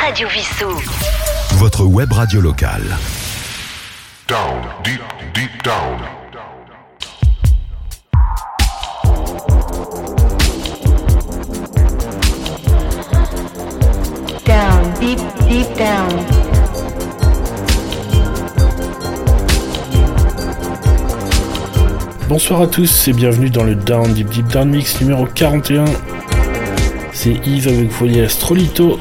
Radio Vissou. Votre web radio locale. Down, deep, deep down. Down, deep, deep down. Bonsoir à tous et bienvenue dans le Down Deep Deep Down Mix numéro 41. C'est Yves avec vous Astrolito.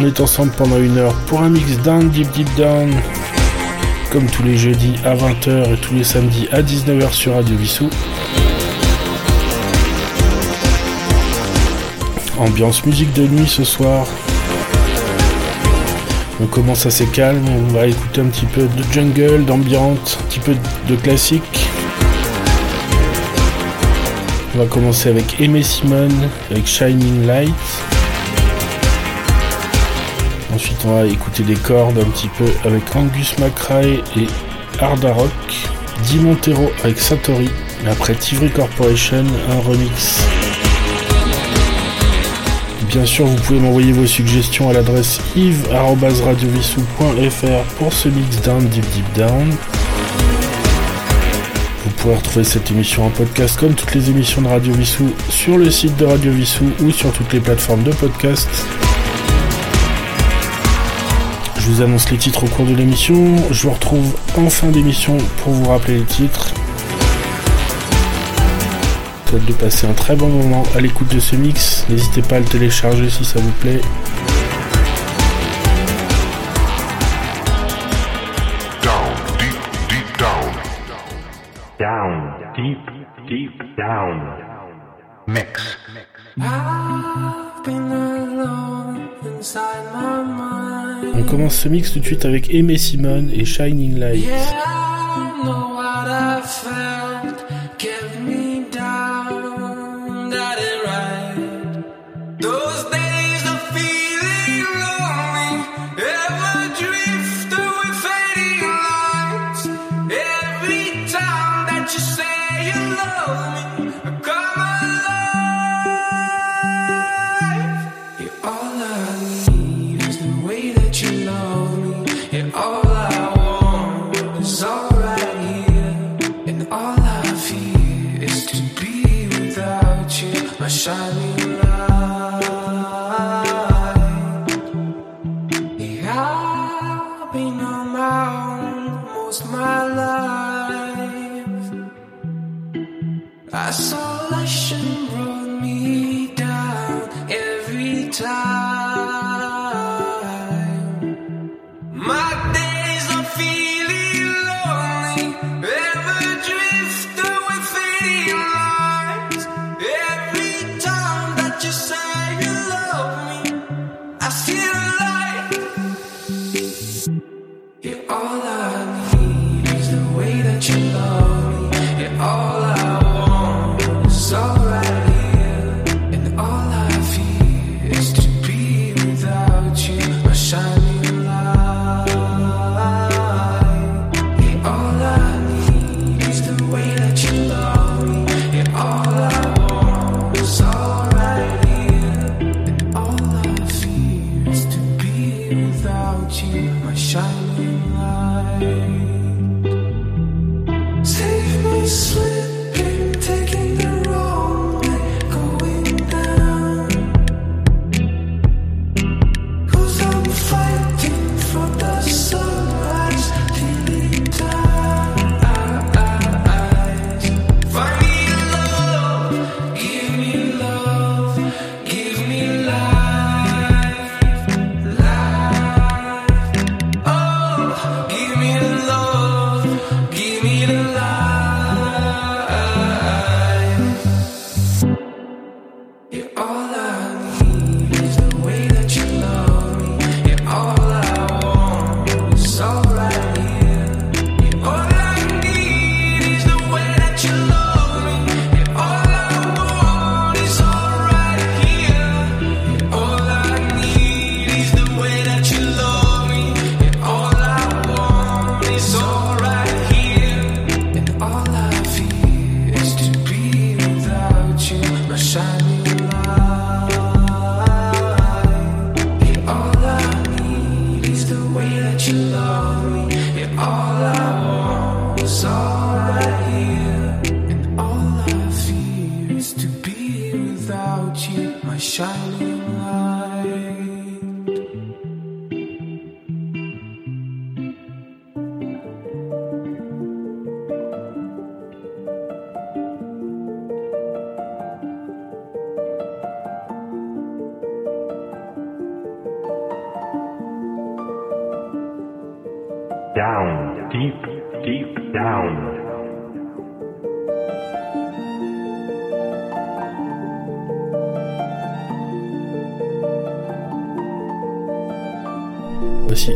On est ensemble pendant une heure pour un mix Down Deep Deep Down. Comme tous les jeudis à 20h et tous les samedis à 19h sur Radio Vissou. Ambiance musique de nuit ce soir. On commence assez calme, on va écouter un petit peu de jungle, d'ambiance, un petit peu de classique. On va commencer avec Aimé Simon, avec Shining Light. On va écouter des cordes un petit peu avec Angus McRae et Arda Rock. Di Montero avec Satori. Et après, Tivry Corporation, un remix. Bien sûr, vous pouvez m'envoyer vos suggestions à l'adresse yves.radiovissou.fr pour ce mix down deep deep down. Vous pourrez retrouver cette émission en podcast comme toutes les émissions de Radio Vissou sur le site de Radio Vissou ou sur toutes les plateformes de podcast. Je vous annonce les titres au cours de l'émission. Je vous retrouve en fin d'émission pour vous rappeler les titres. Peut-être de passer un très bon moment à l'écoute de ce mix. N'hésitez pas à le télécharger si ça vous plaît. Down, deep, deep down. down, deep, deep down. Mix. I've been alone. On commence ce mix tout de suite avec Aimé Simon et Shining Light. Yeah,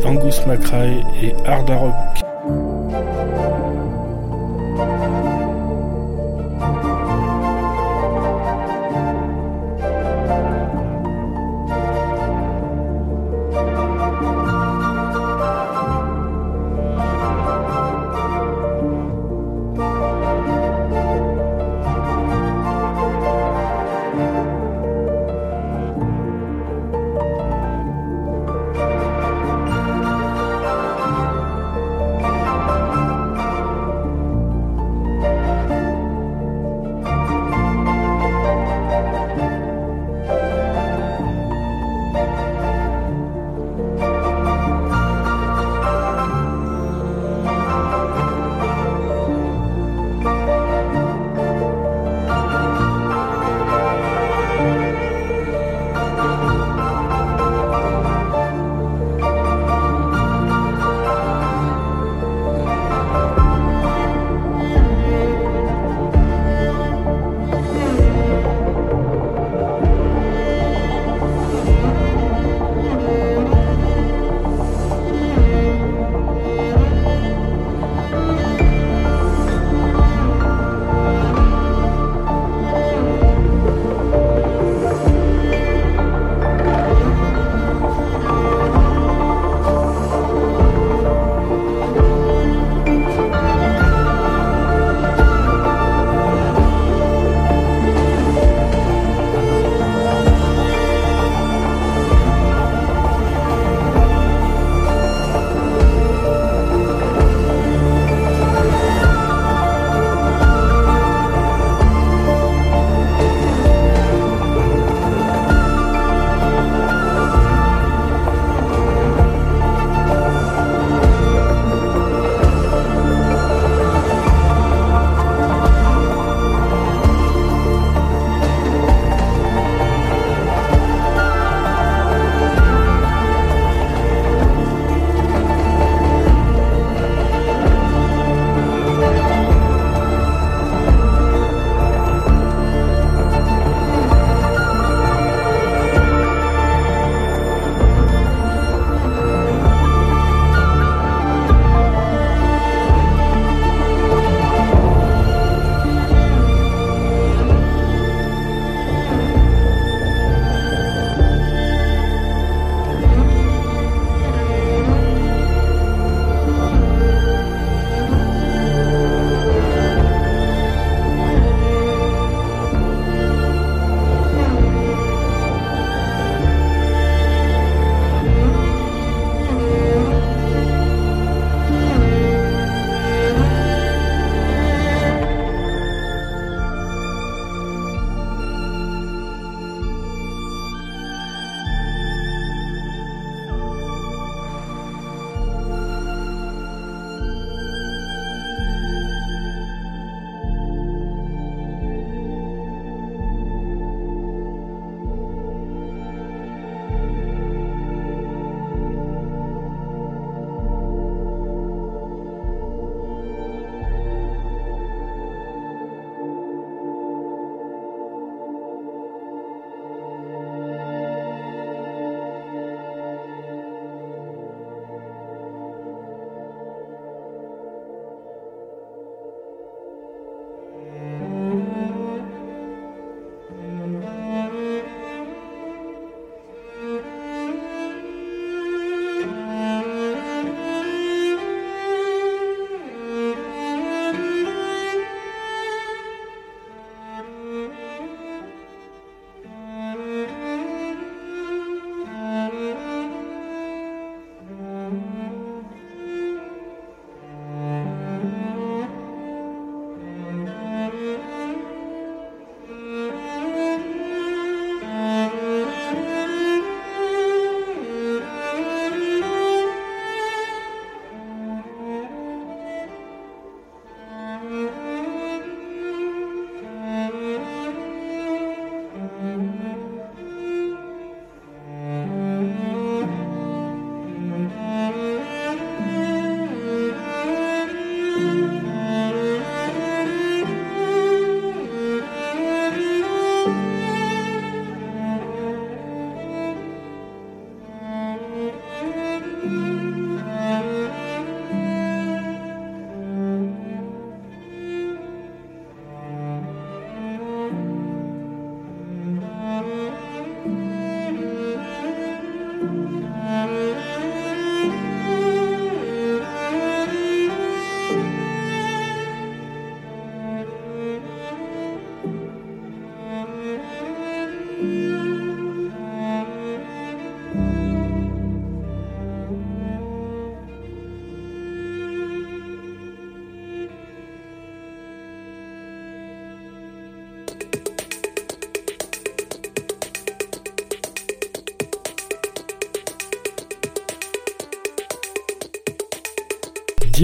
Angus McRae et Ardarok.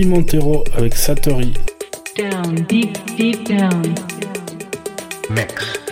Montero avec Satori. Down, deep, deep down. Mix.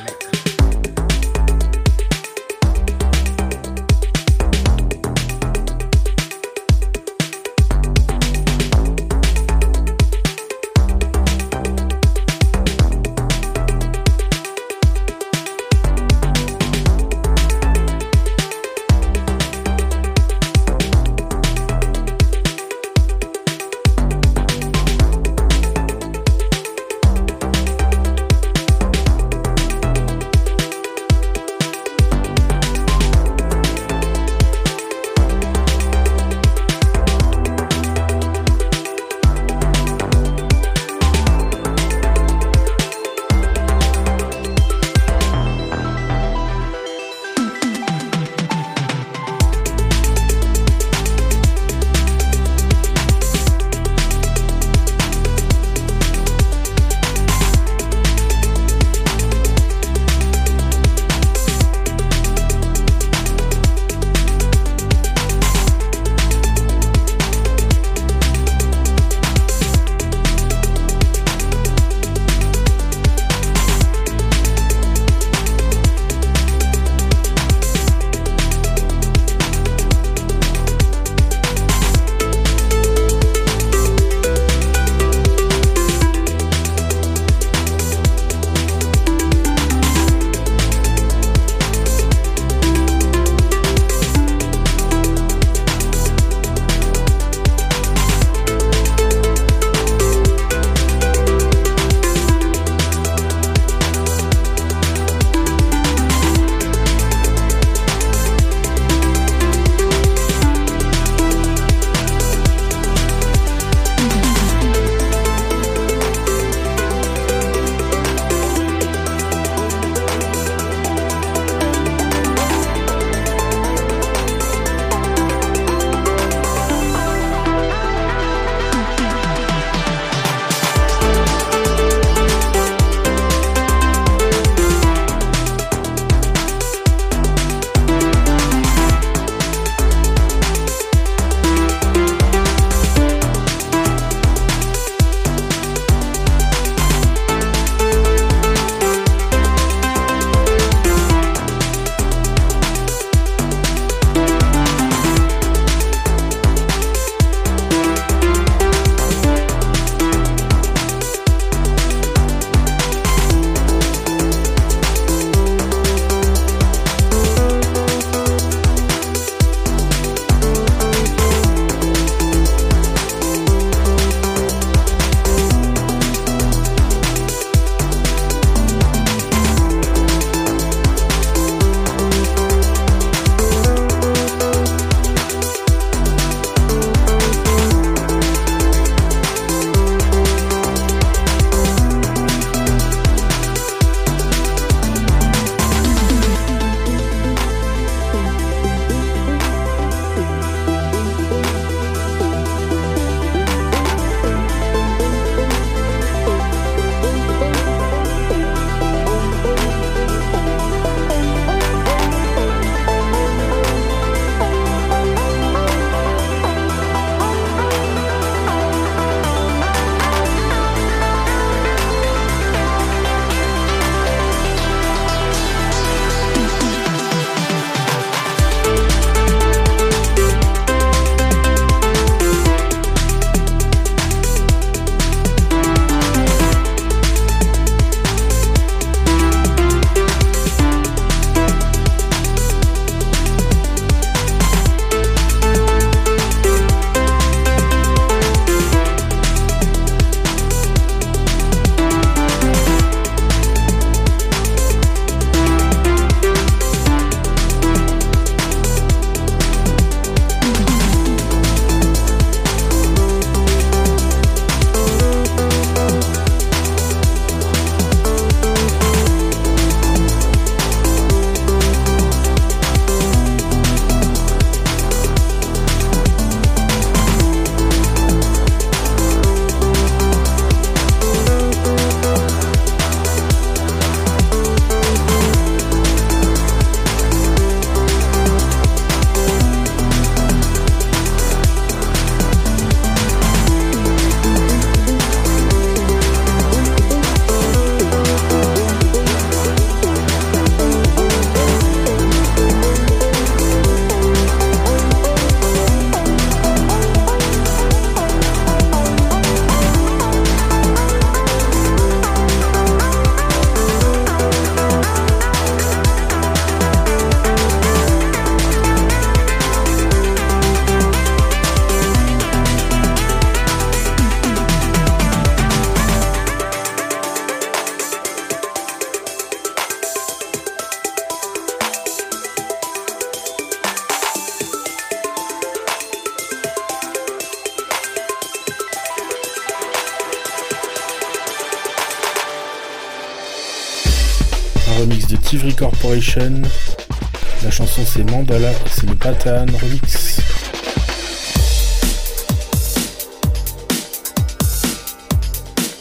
La chanson c'est Mandala, c'est le Patan Remix.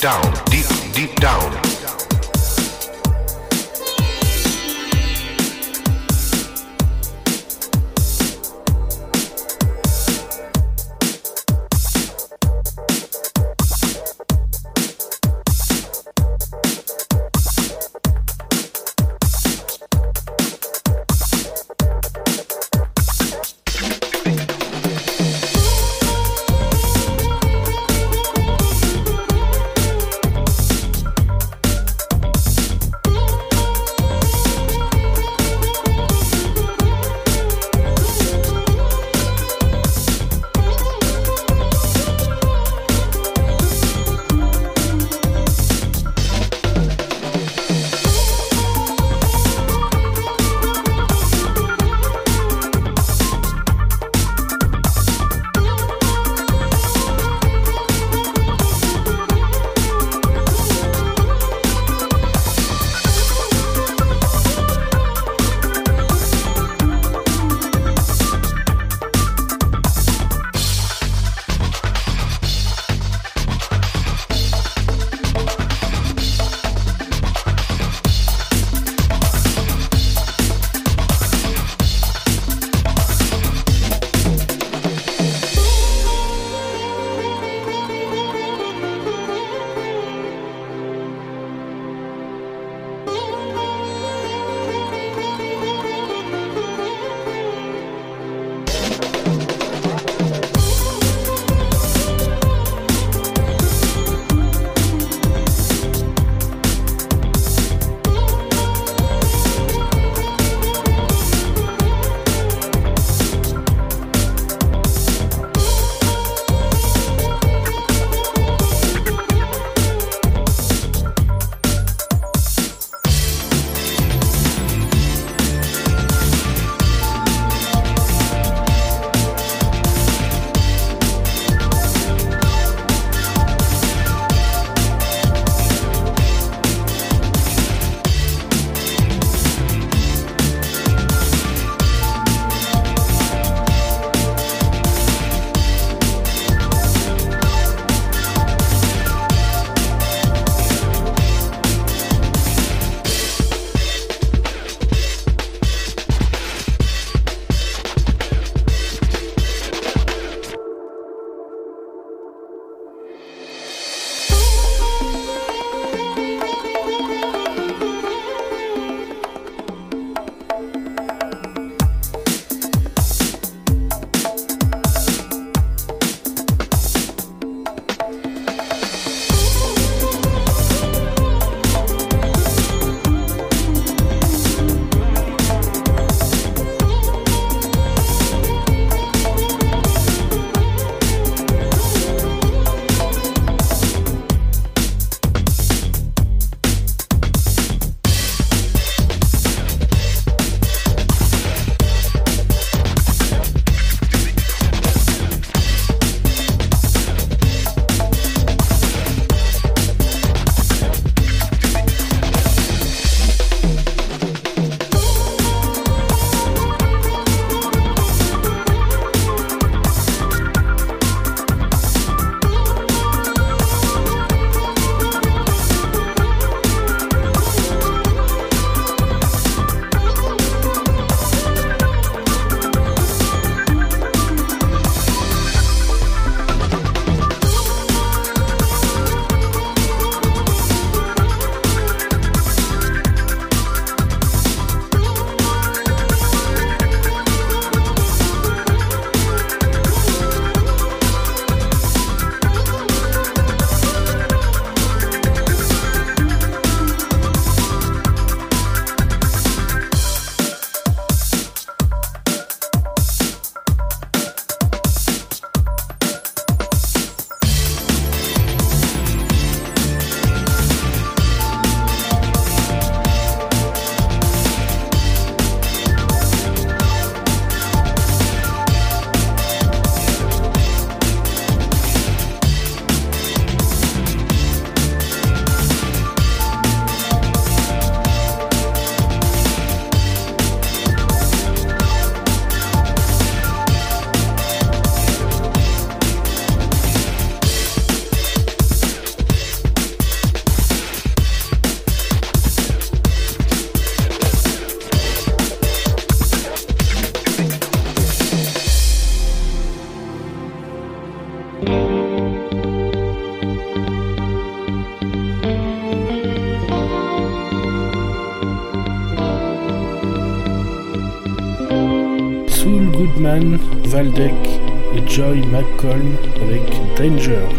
Down, deep, deep down. Valdek et Joy McColm avec Danger.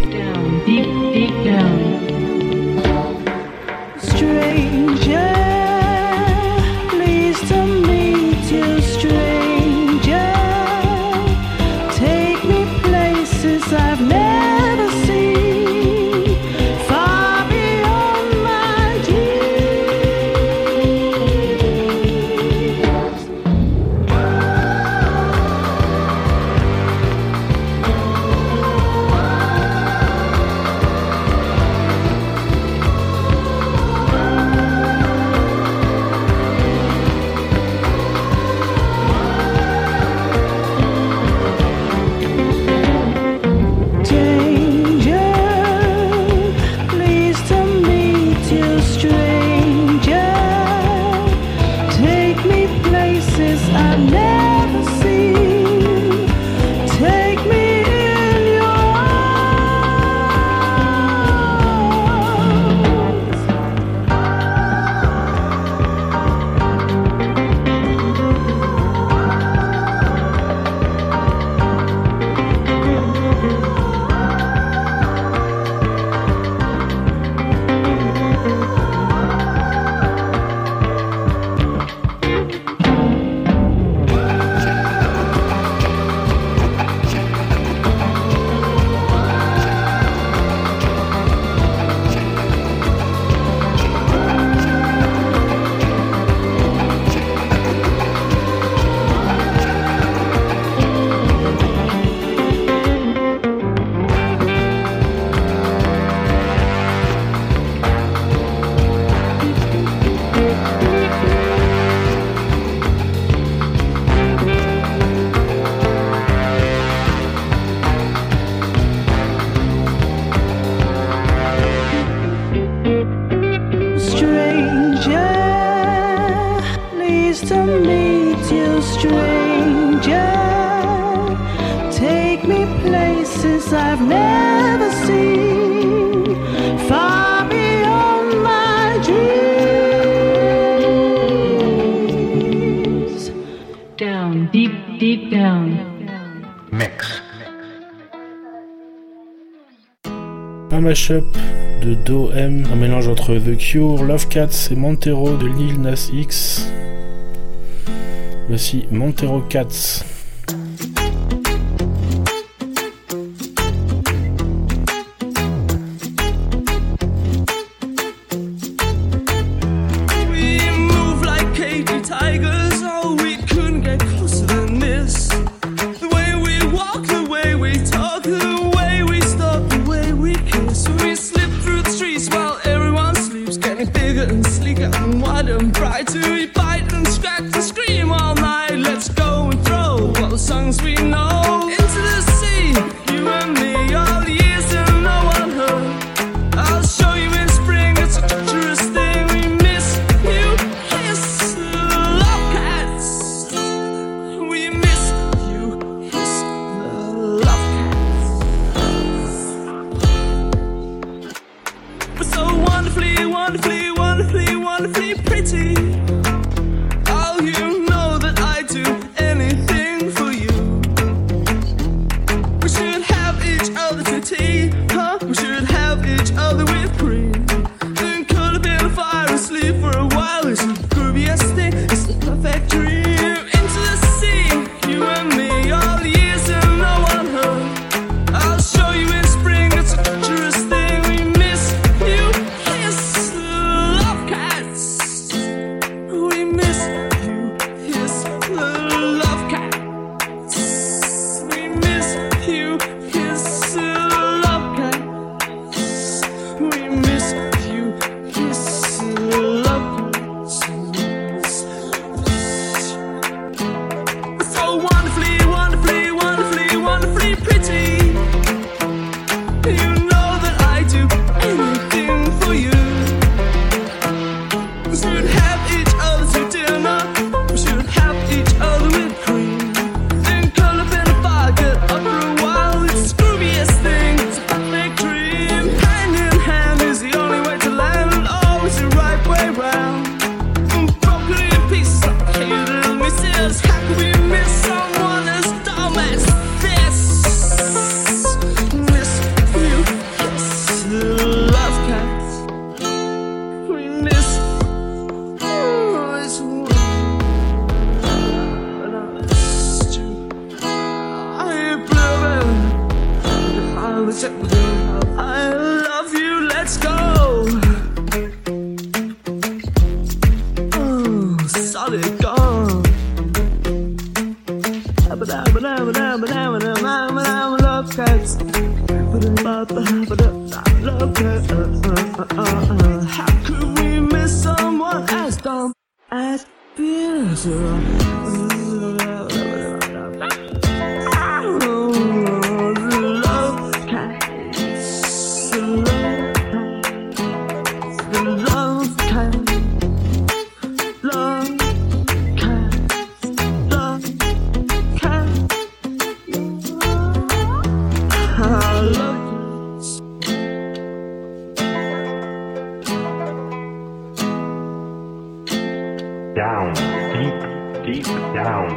mashup de Do M, un mélange entre The Cure, Love Cats et Montero de Lil Nas X. Voici Montero Cats. Down.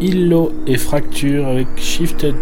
Illo et Fracture avec Shifted.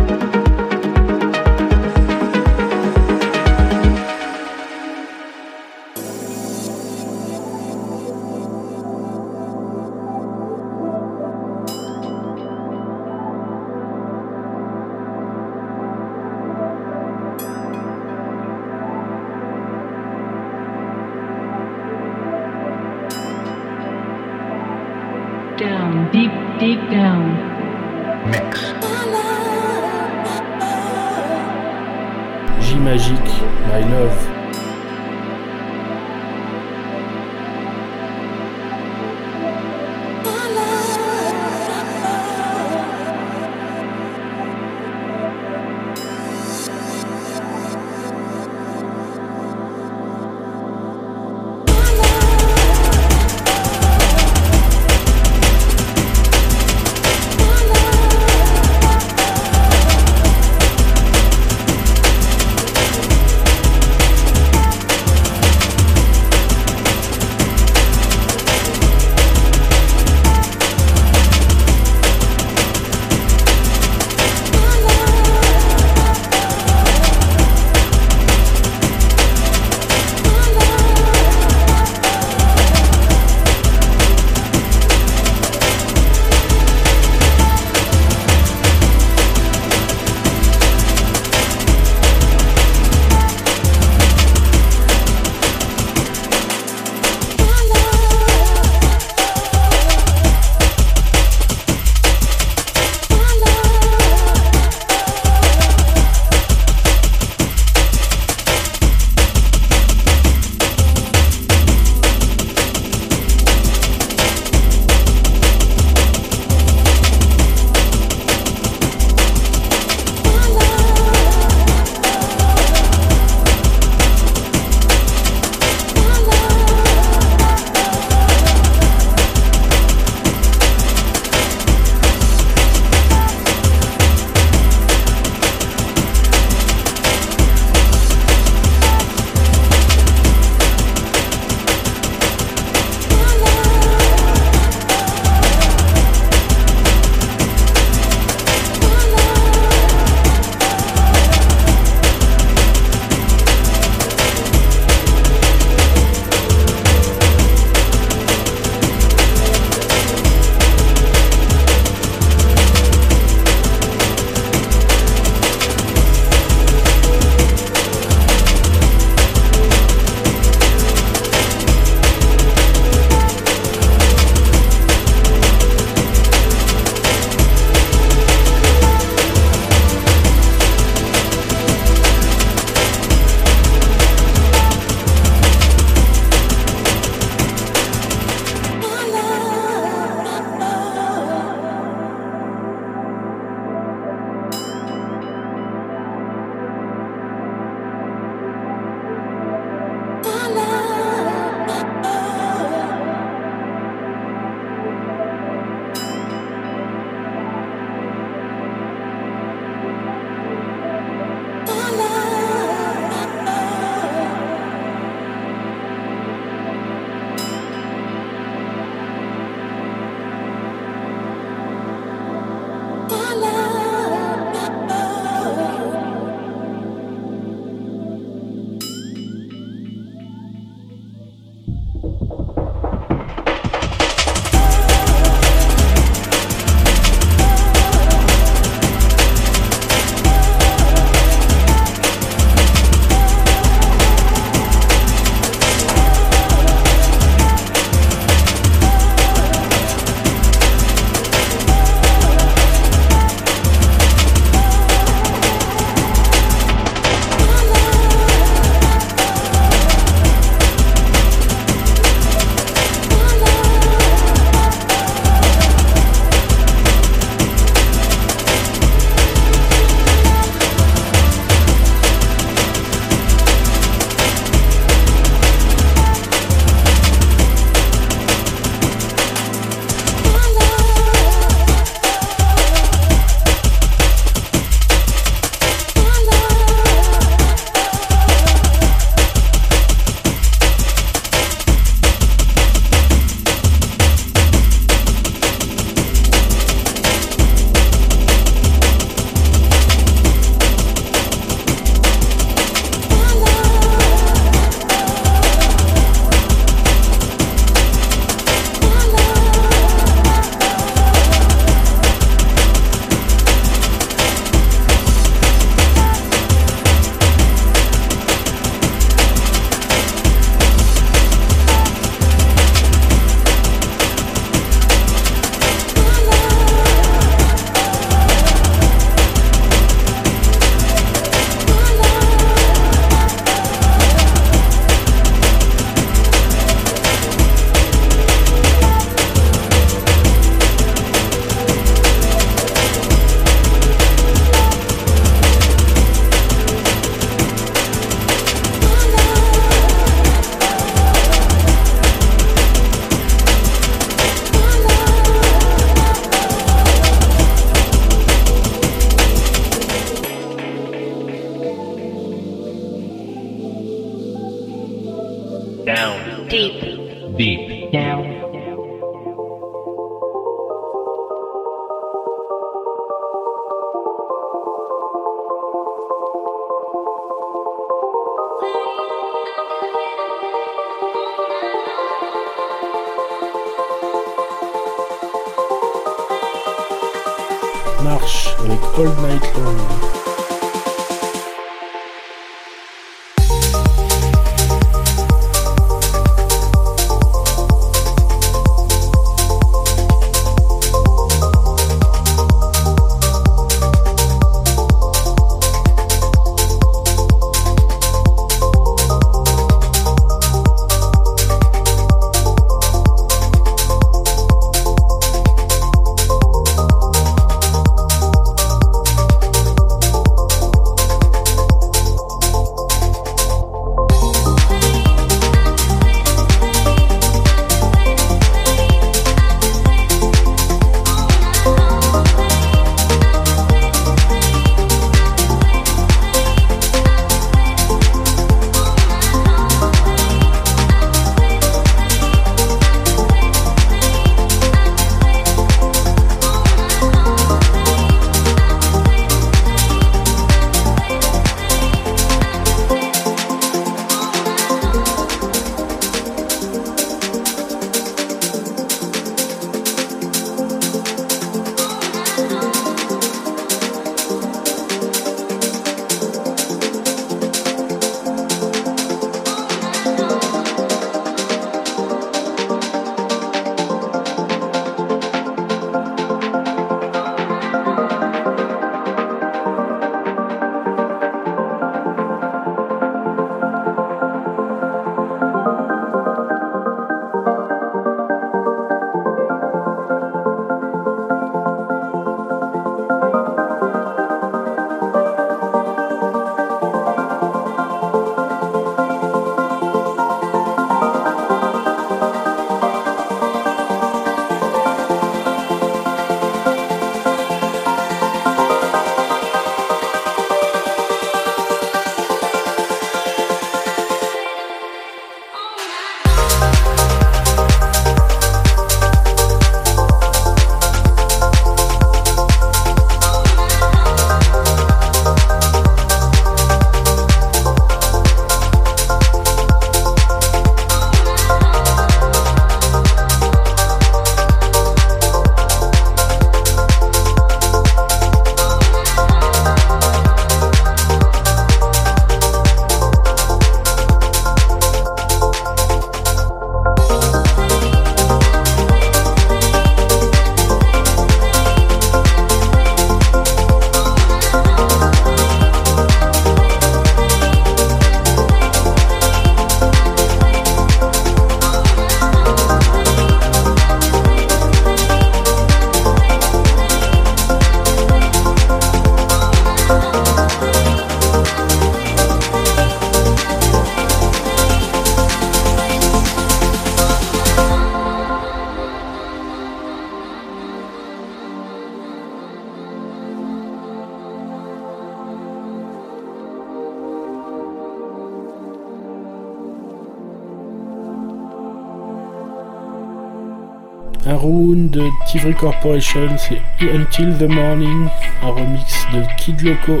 Round Corporation, c'est Until the Morning, un remix de Kid Loco.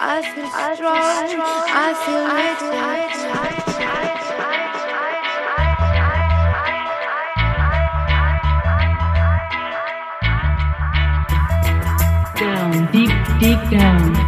I feel strong, I feel Down, deep, deep down.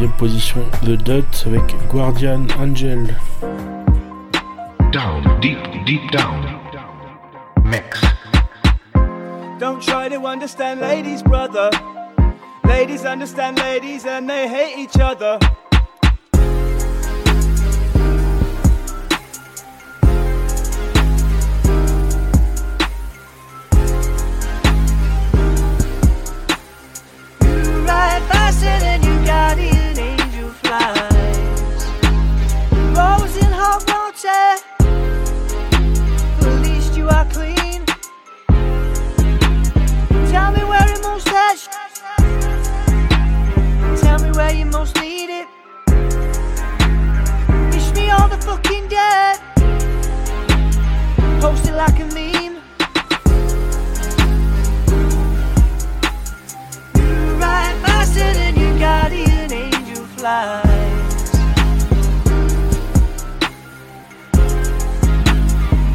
Tight. En 11 position, The Dot avec Guardian Angel. Down, deep, deep down. Mix. Don't try to understand ladies, brother. Ladies understand ladies and they hate each other. You flies. Rose in hot water. At least you are clean. Tell me where it most touched. Tell me where you most need it. Wish me all the fucking dead. Post it like a meme. You ride faster than your guardian angel flies.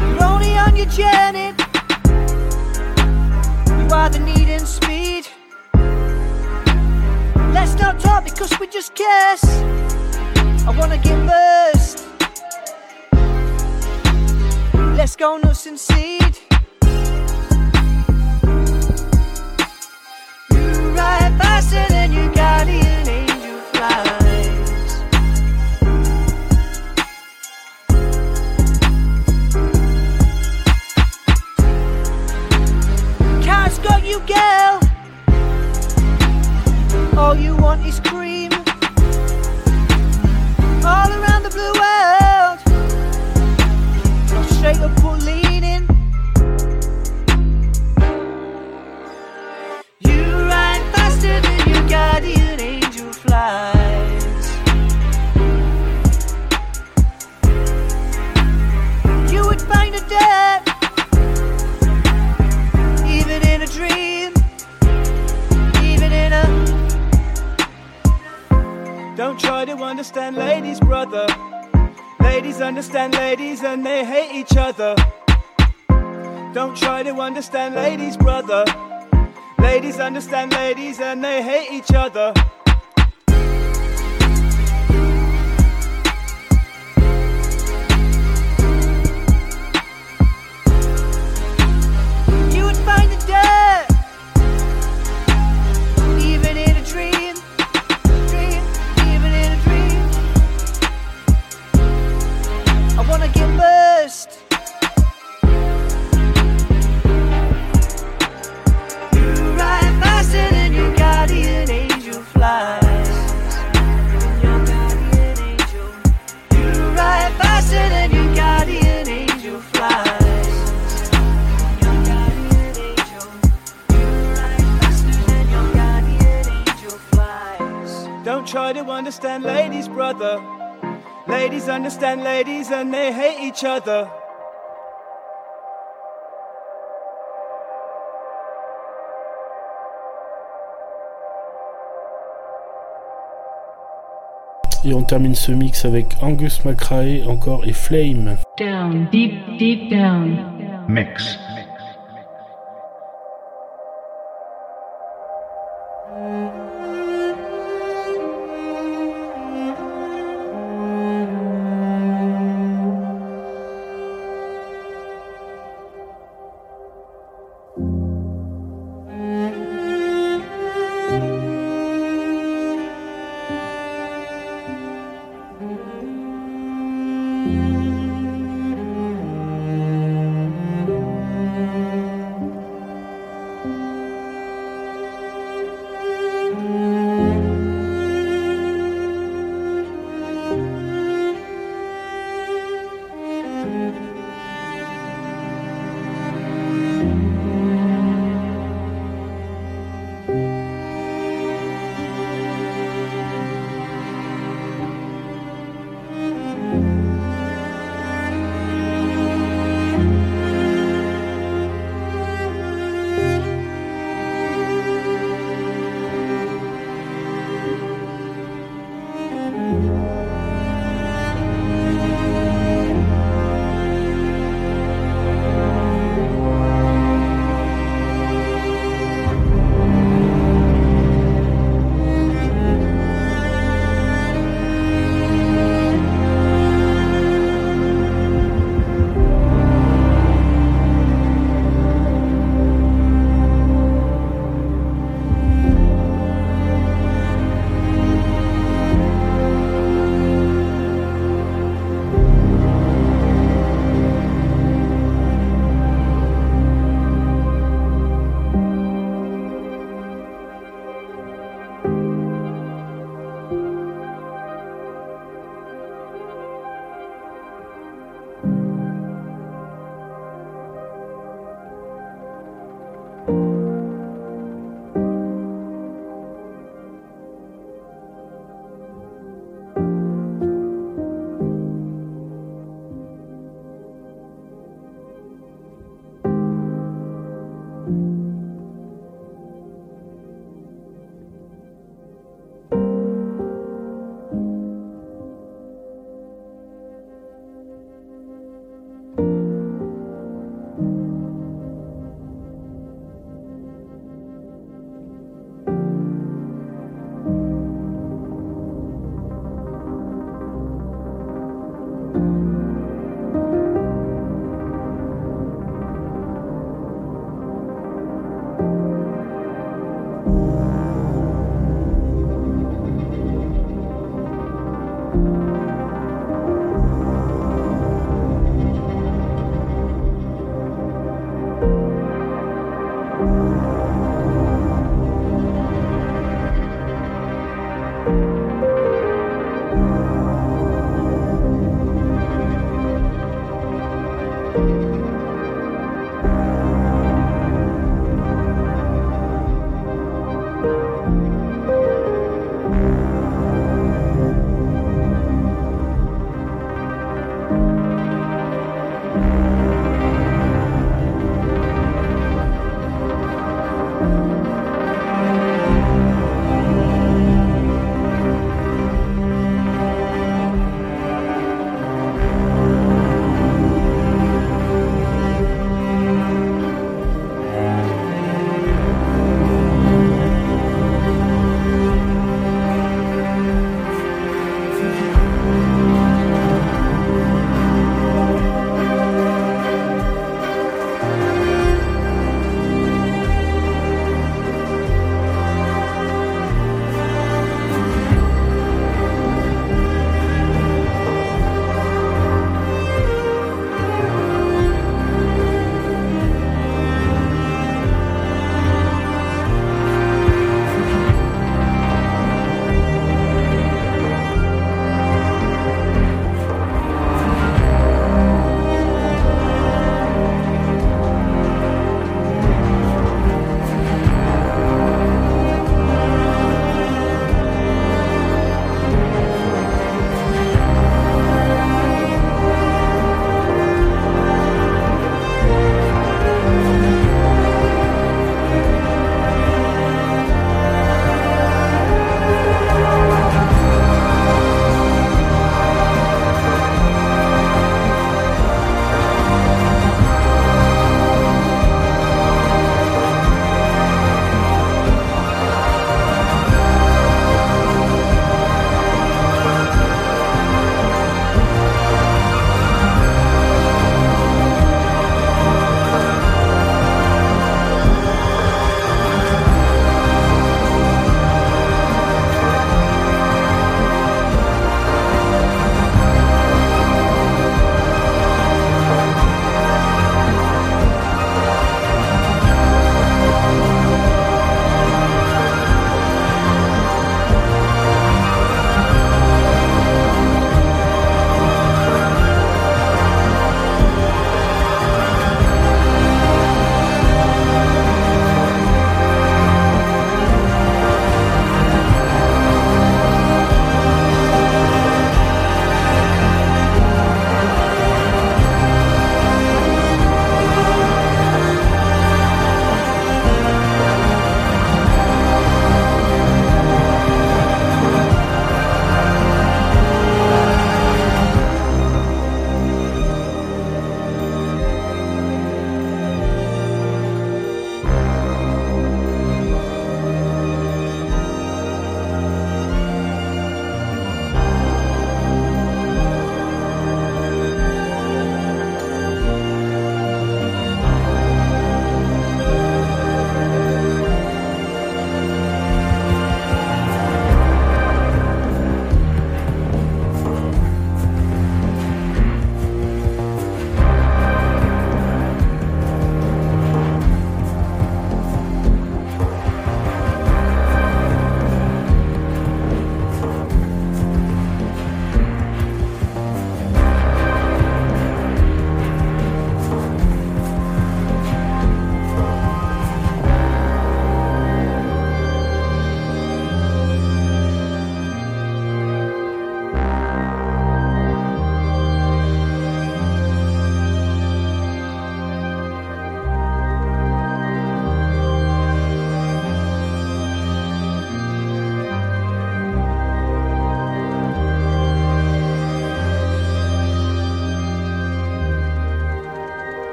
You're only on your journey. You are the need and speed. Let's not talk because we just kiss. I wanna get burst. Let's go nuts and seed. You ride faster than you, girl. All you want is cream. All around the blue world. Straight up put understand ladies, brother. Ladies understand ladies and they hate each other. Try to understand ladies, brother. Ladies understand ladies and they hate each other. Et on termine ce mix avec Angus McRae encore et Flame. Down, deep, deep down. Mix.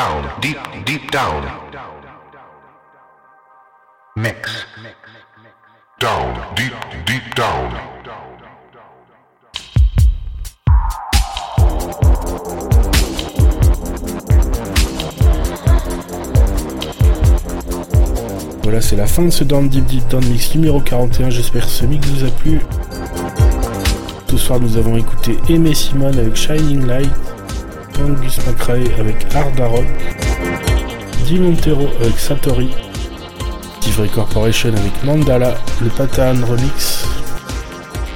Down, deep, deep down. Mix. Down, deep, deep down. Voilà, c'est la fin de ce Down Deep Deep Down Mix numéro 41. J'espère que ce mix vous a plu. Ce soir, nous avons écouté Aimé Simone avec Shining Light, Angus McRae avec Hard Rock, Di Montero avec Satori, Tivry Corporation avec Mandala, le Pattern Remix,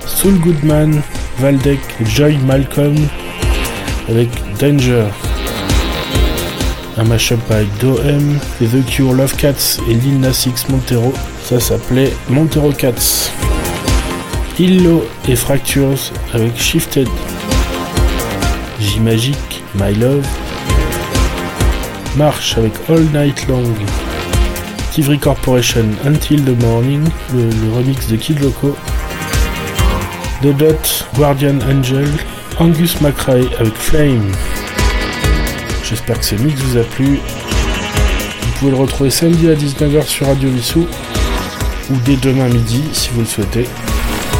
Soul Goodman, Valdek et Joy Malcolm avec Danger. Un mashup avec Doem, et The Cure, Love Cats et Lil Nas Montero. Ça s'appelait Montero Cats. Illo et Fractures avec Shifted. J Magic, My Love. March avec All Night Long. Tivry Corporation Until the Morning, le, remix de Kid Loco. The Dot, Guardian Angel. Angus McRae avec Flame. J'espère que ce mix vous a plu. Vous pouvez le retrouver samedi à 19h sur Radio Vissou ou dès demain midi si vous le souhaitez.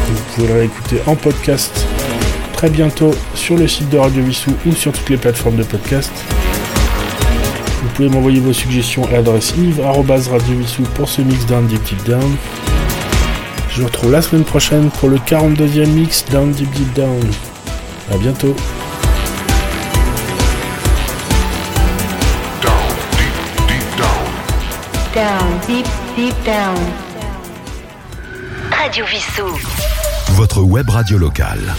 Vous pouvez le réécouter en podcast très bientôt sur le site de Radio Vissou ou sur toutes les plateformes de podcast. Vous pouvez m'envoyer vos suggestions à l'adresse yves.radiovissou pour ce mix Down Deep Deep Down. Je vous retrouve la semaine prochaine pour le 42e mix Down Deep Deep Down. A bientôt. Down, deep, deep down. Radio Vissou. Votre web radio locale.